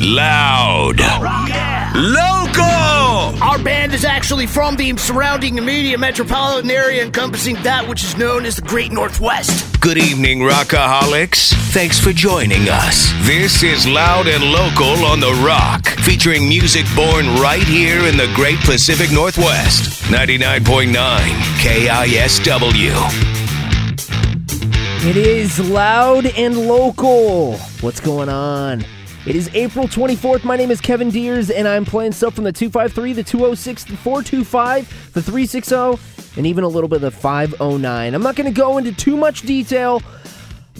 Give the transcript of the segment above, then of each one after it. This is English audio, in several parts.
Loud. Local. Our band is actually from the surrounding immediate metropolitan area encompassing that which is known as the Great Northwest. Good evening, Rockaholics. Thanks for joining us. This is Loud and Local on The Rock, featuring music born right here in the Great Pacific Northwest. 99.9 KISW. It is loud and local. What's going on? It is April 24th. My name is Kevin Deers, and I'm playing stuff from the 253, the 206, the 425, the 360, and even a little bit of the 509. I'm not going to go into too much detail,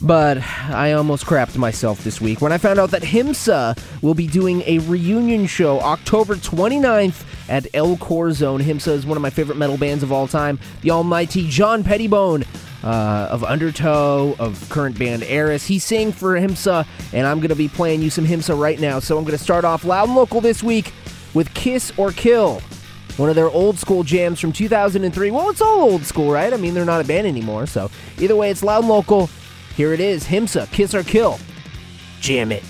but I almost crapped myself this week when I found out that HIMSA will be doing a reunion show October 29th at El Corazon. HIMSA is one of my favorite metal bands of all time. The almighty John Pettibone uh, of Undertow, of current band Heiress. He sang for HIMSA, and I'm going to be playing you some HIMSA right now. So I'm going to start off loud and local this week with Kiss or Kill. One of their old school jams from 2003. Well, it's all old school, right? I mean, they're not a band anymore. So either way, it's loud and local. Here it is HIMSA, Kiss or Kill. Jam it.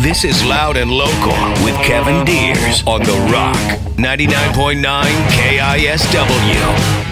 This is Loud and Local with Kevin Deers on The Rock, 99.9 KISW.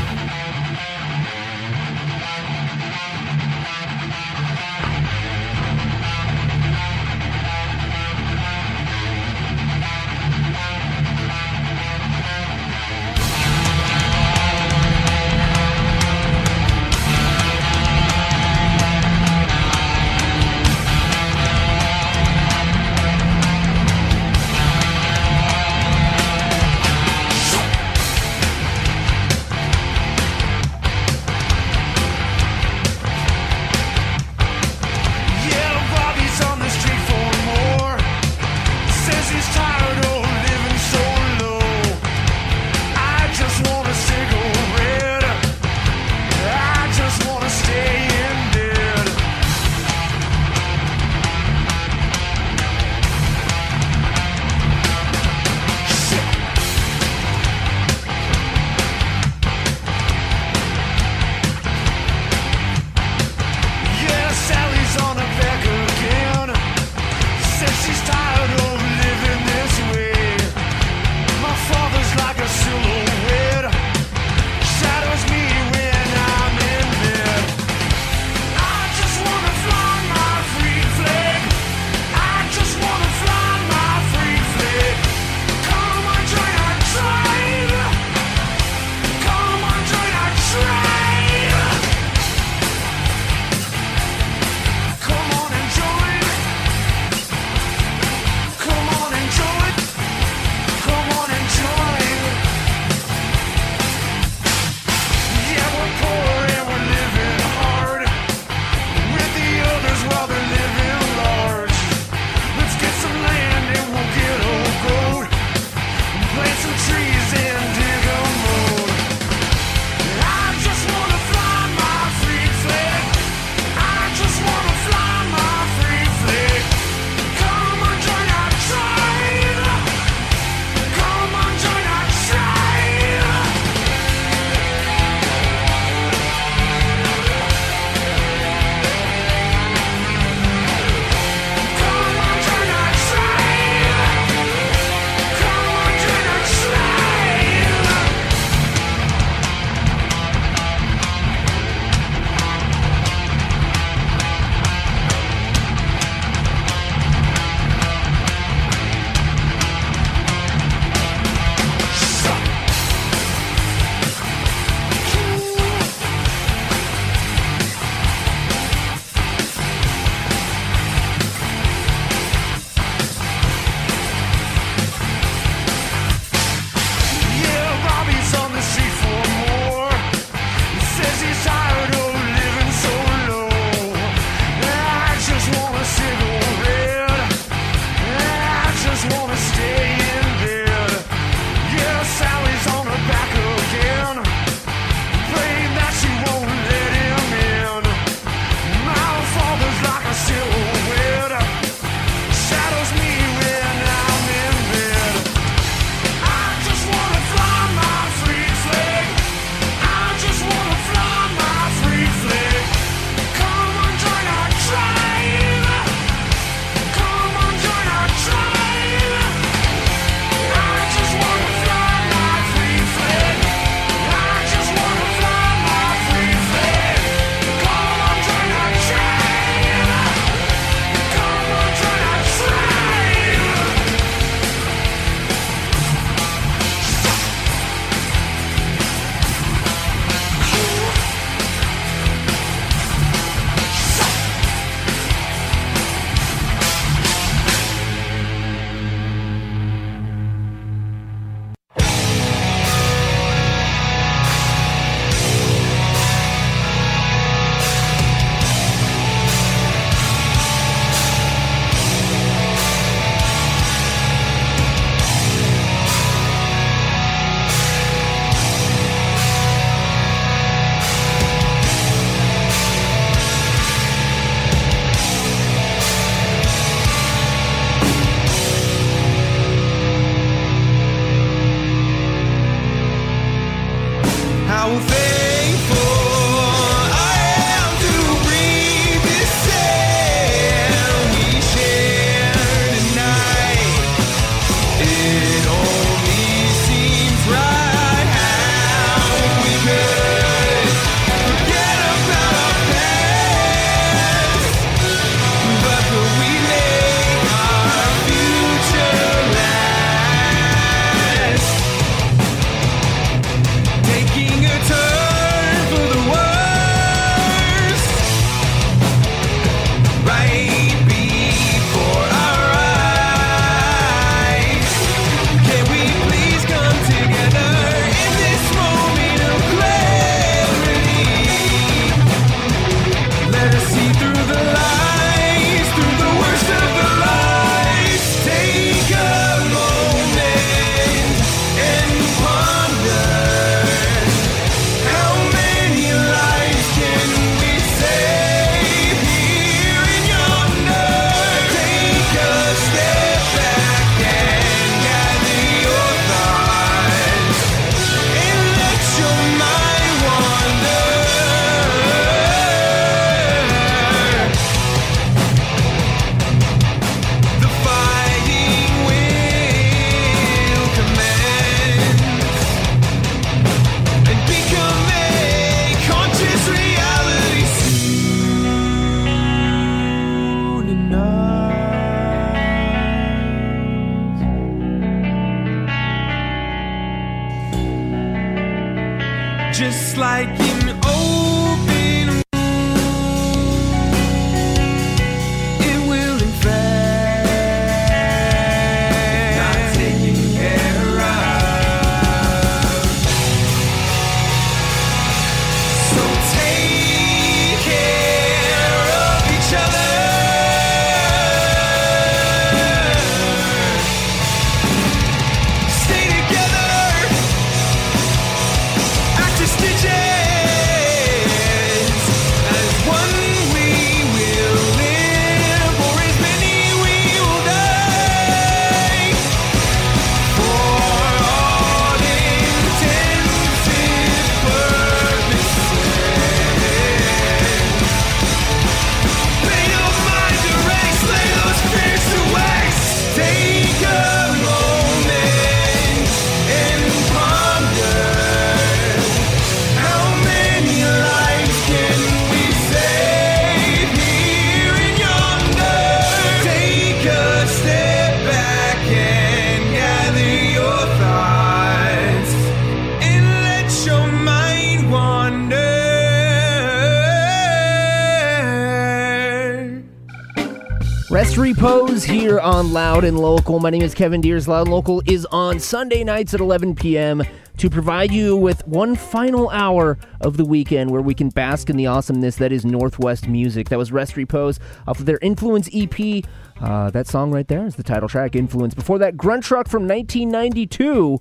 On Loud and Local. My name is Kevin Deers. Loud and Local is on Sunday nights at 11 p.m. to provide you with one final hour of the weekend where we can bask in the awesomeness that is Northwest music. That was Rest Repose off of their Influence EP. Uh, that song right there is the title track, Influence. Before that, Grunt Truck from 1992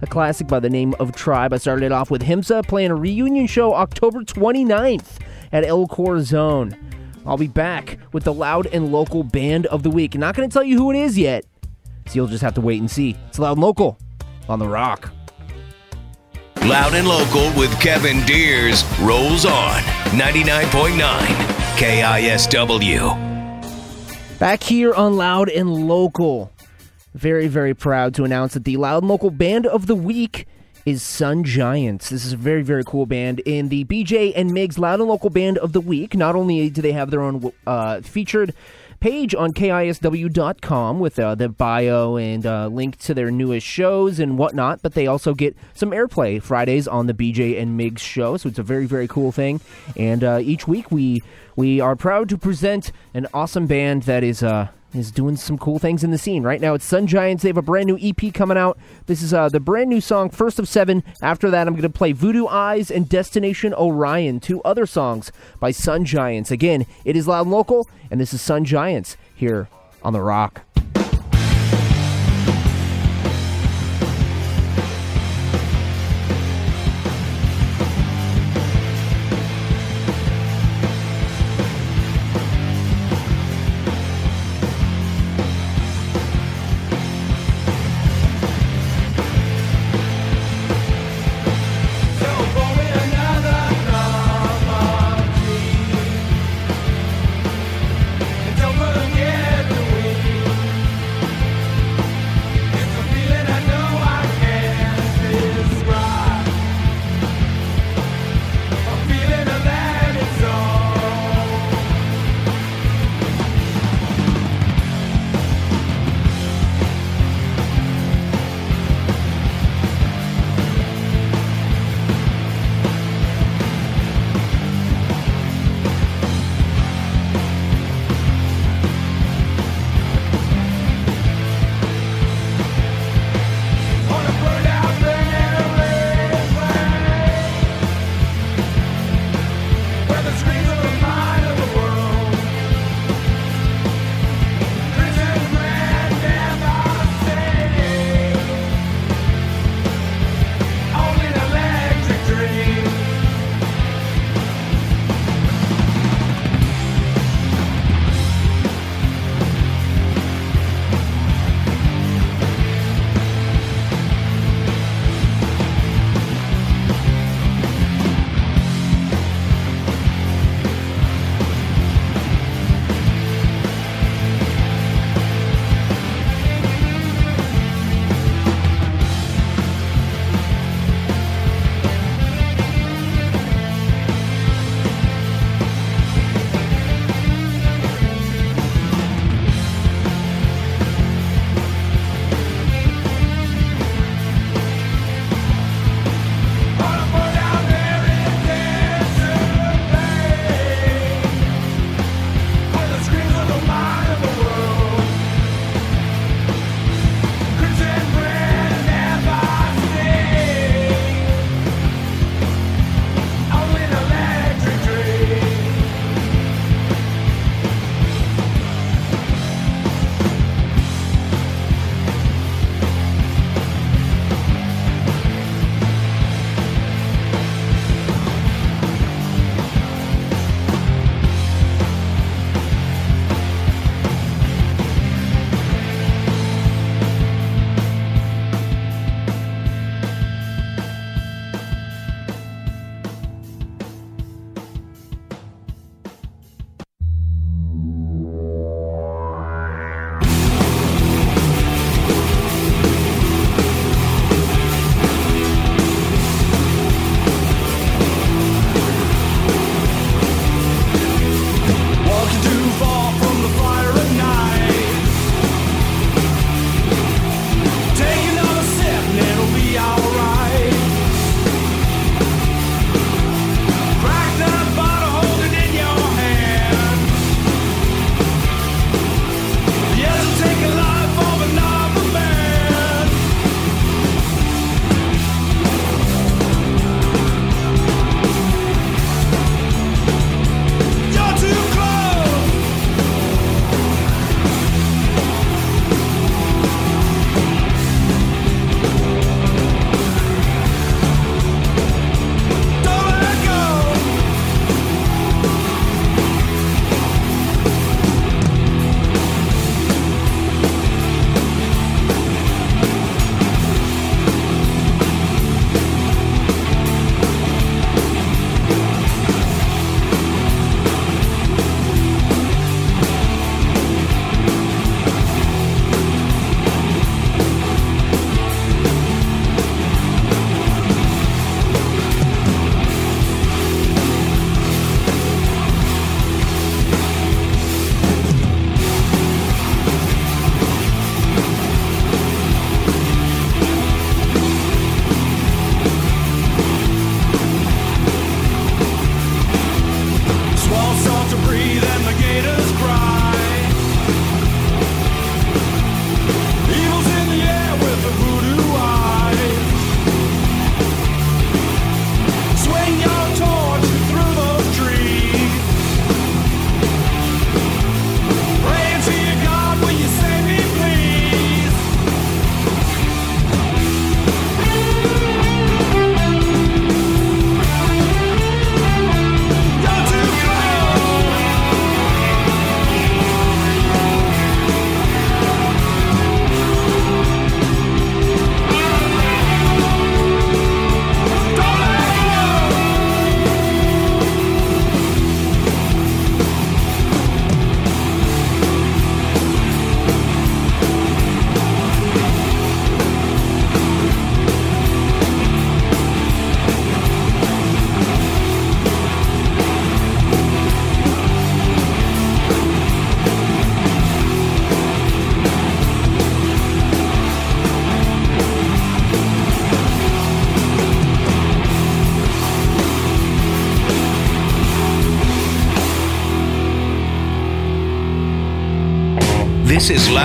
a classic by the name of Tribe. I started it off with Himsa playing a reunion show October 29th at El Corazon. I'll be back with the loud and local band of the week. Not going to tell you who it is yet, so you'll just have to wait and see. It's loud and local on the rock. Loud and local with Kevin Deers rolls on 99.9 KISW. Back here on Loud and Local. Very, very proud to announce that the Loud and Local Band of the Week is Sun Giants. This is a very, very cool band. In the BJ and Migs Loud and Local Band of the Week, not only do they have their own uh, featured page on KISW.com with uh, the bio and uh, link to their newest shows and whatnot, but they also get some airplay Fridays on the BJ and Migs show. So it's a very, very cool thing. And uh, each week we we are proud to present an awesome band that is uh, is doing some cool things in the scene. Right now, it's Sun Giants. They have a brand new EP coming out. This is uh, the brand new song, First of Seven. After that, I'm going to play Voodoo Eyes and Destination Orion, two other songs by Sun Giants. Again, it is Loud and Local, and this is Sun Giants here on The Rock.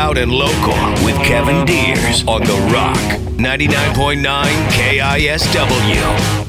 Loud and Local with Kevin Deers on The Rock, 99.9 KISW.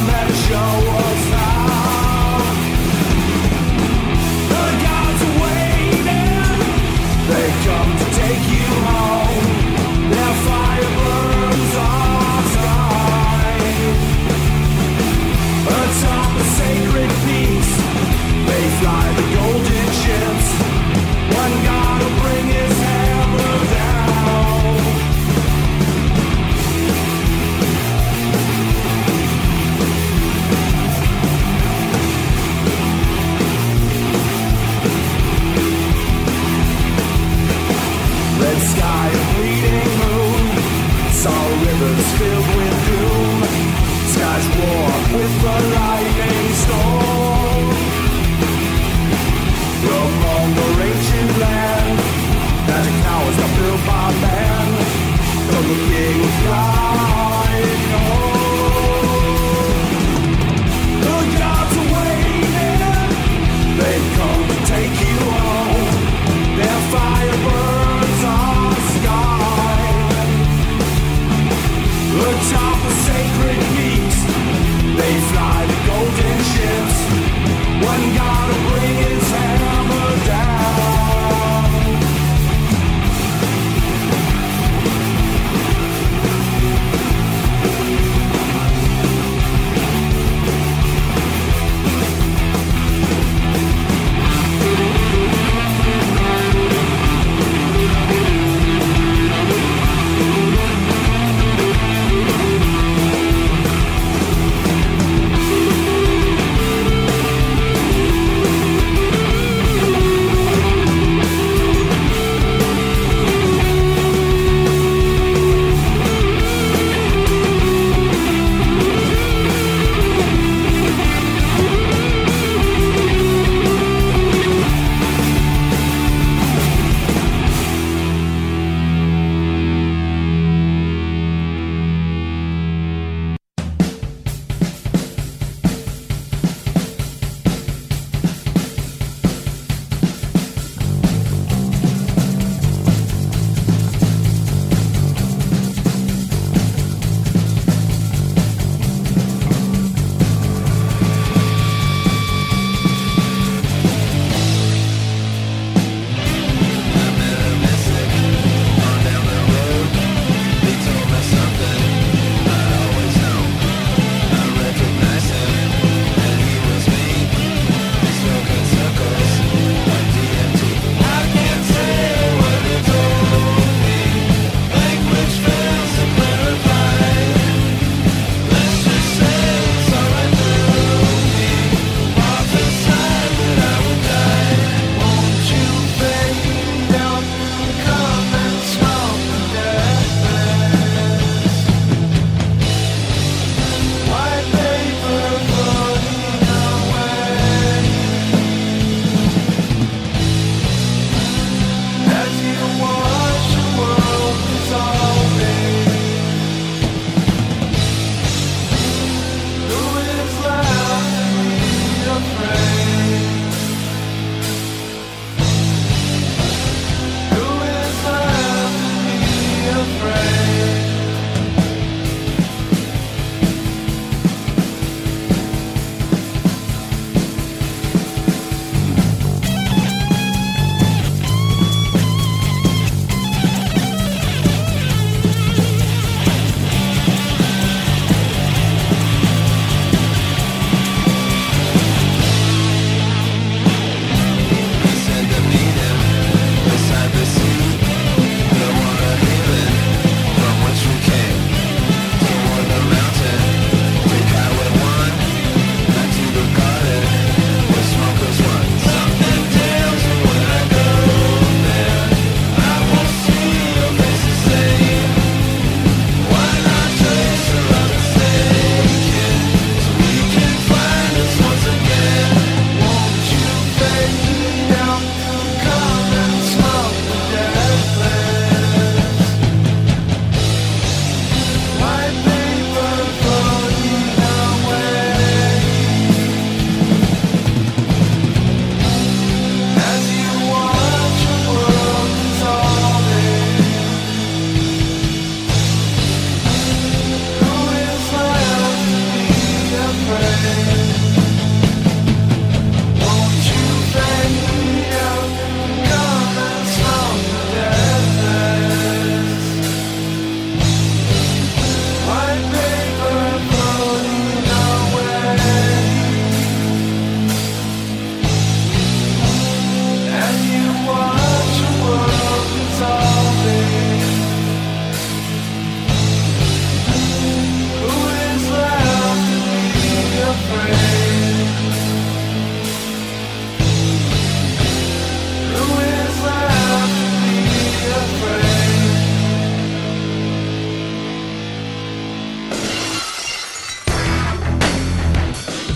come at a show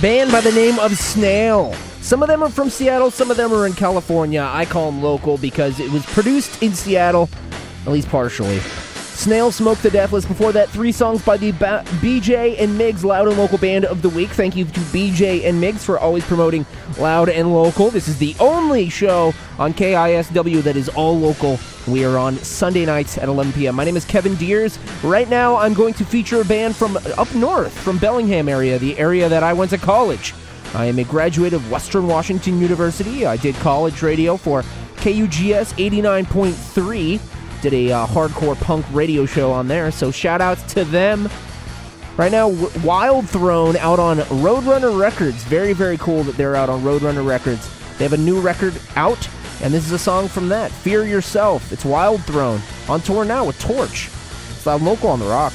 band by the name of Snail. Some of them are from Seattle, some of them are in California. I call them local because it was produced in Seattle, at least partially. Snail Smoke the Deathless. Before that, three songs by the ba- BJ and Migs Loud and Local Band of the Week. Thank you to BJ and Migs for always promoting loud and local. This is the only show on KISW that is all local. We are on Sunday nights at 11 p.m. My name is Kevin Deers. Right now, I'm going to feature a band from up north, from Bellingham area, the area that I went to college. I am a graduate of Western Washington University. I did college radio for KUGS 89.3 did a uh, hardcore punk radio show on there. So shout outs to them. Right now, Wild Throne out on Roadrunner Records. Very, very cool that they're out on Roadrunner Records. They have a new record out, and this is a song from that. Fear Yourself. It's Wild Throne on tour now with Torche. It's loud local on the rock.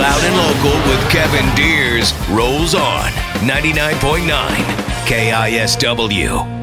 Loud and Local with Kevin Deers rolls on 99.9 KISW.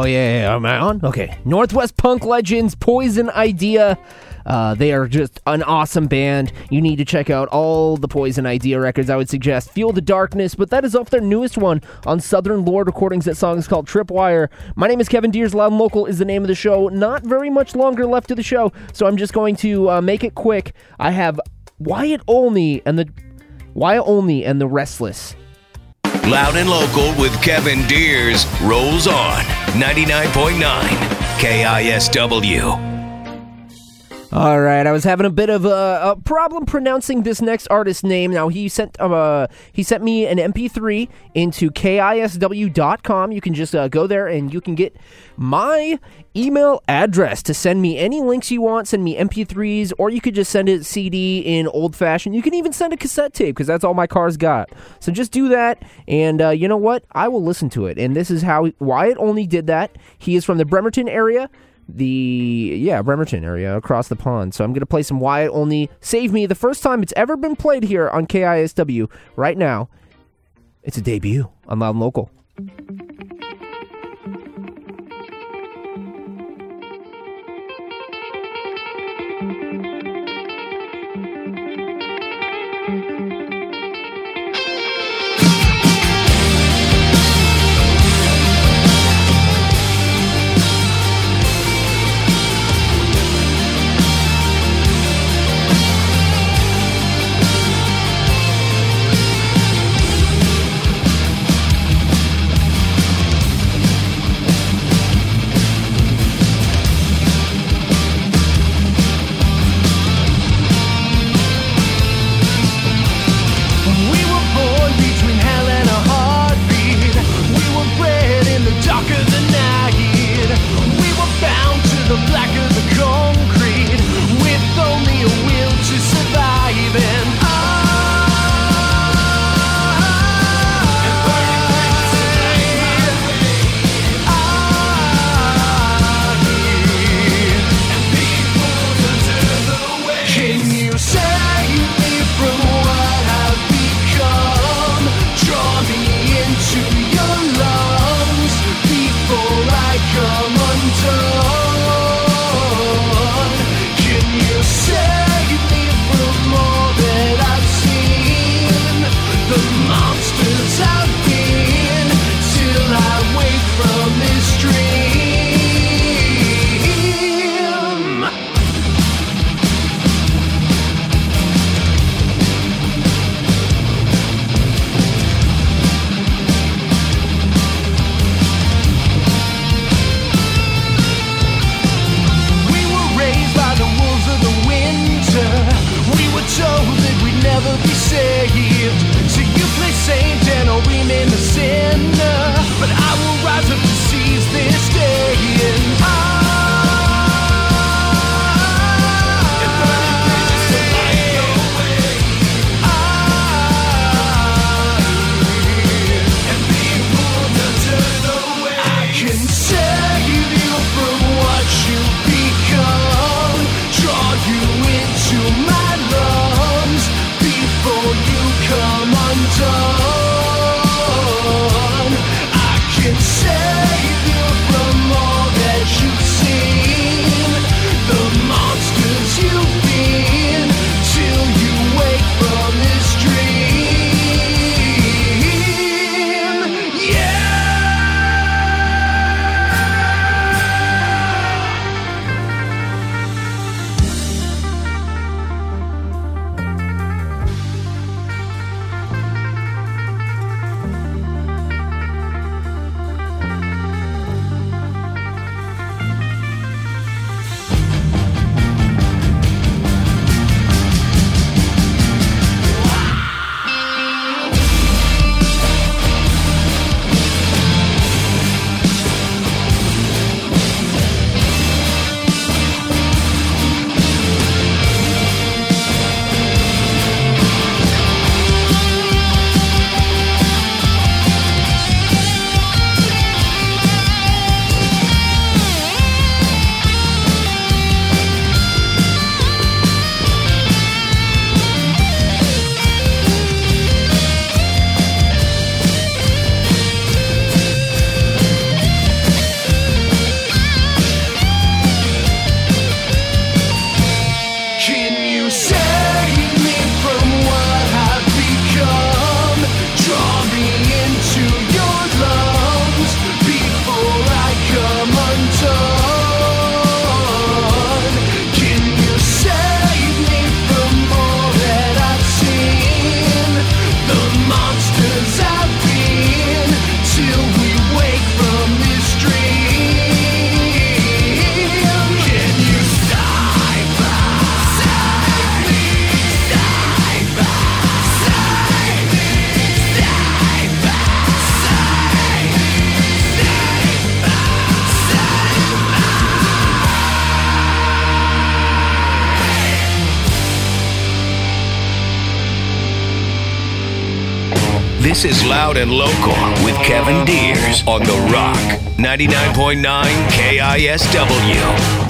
Oh yeah, yeah, am I on? Okay. Northwest Punk Legends, Poison Idea. Uh, they are just an awesome band. You need to check out all the Poison Idea records. I would suggest Feel the Darkness, but that is off their newest one on Southern Lord Recordings. That song is called Tripwire. My name is Kevin Deers. Loud and Local is the name of the show. Not very much longer left of the show, so I'm just going to uh, make it quick. I have Wyatt Olney and the Wyatt Olney and the Restless. Loud and Local with Kevin Deers. Rolls on. 99.9 KISW. All right, I was having a bit of a, a problem pronouncing this next artist's name. Now he sent uh, he sent me an MP3 into kisw.com. You can just uh, go there and you can get my email address to send me any links you want. Send me MP3s, or you could just send it CD in old fashioned. You can even send a cassette tape because that's all my car's got. So just do that, and uh, you know what? I will listen to it. And this is how Wyatt Olney did that. He is from the Bremerton area the yeah Bremerton area across the pond. So I'm gonna play some Wyatt Olney. Save me the first time it's ever been played here on KISW. Right now, it's a debut on Loud and Local. Can you say? This is Loud and Local with Kevin Deers on The Rock, 99.9 KISW.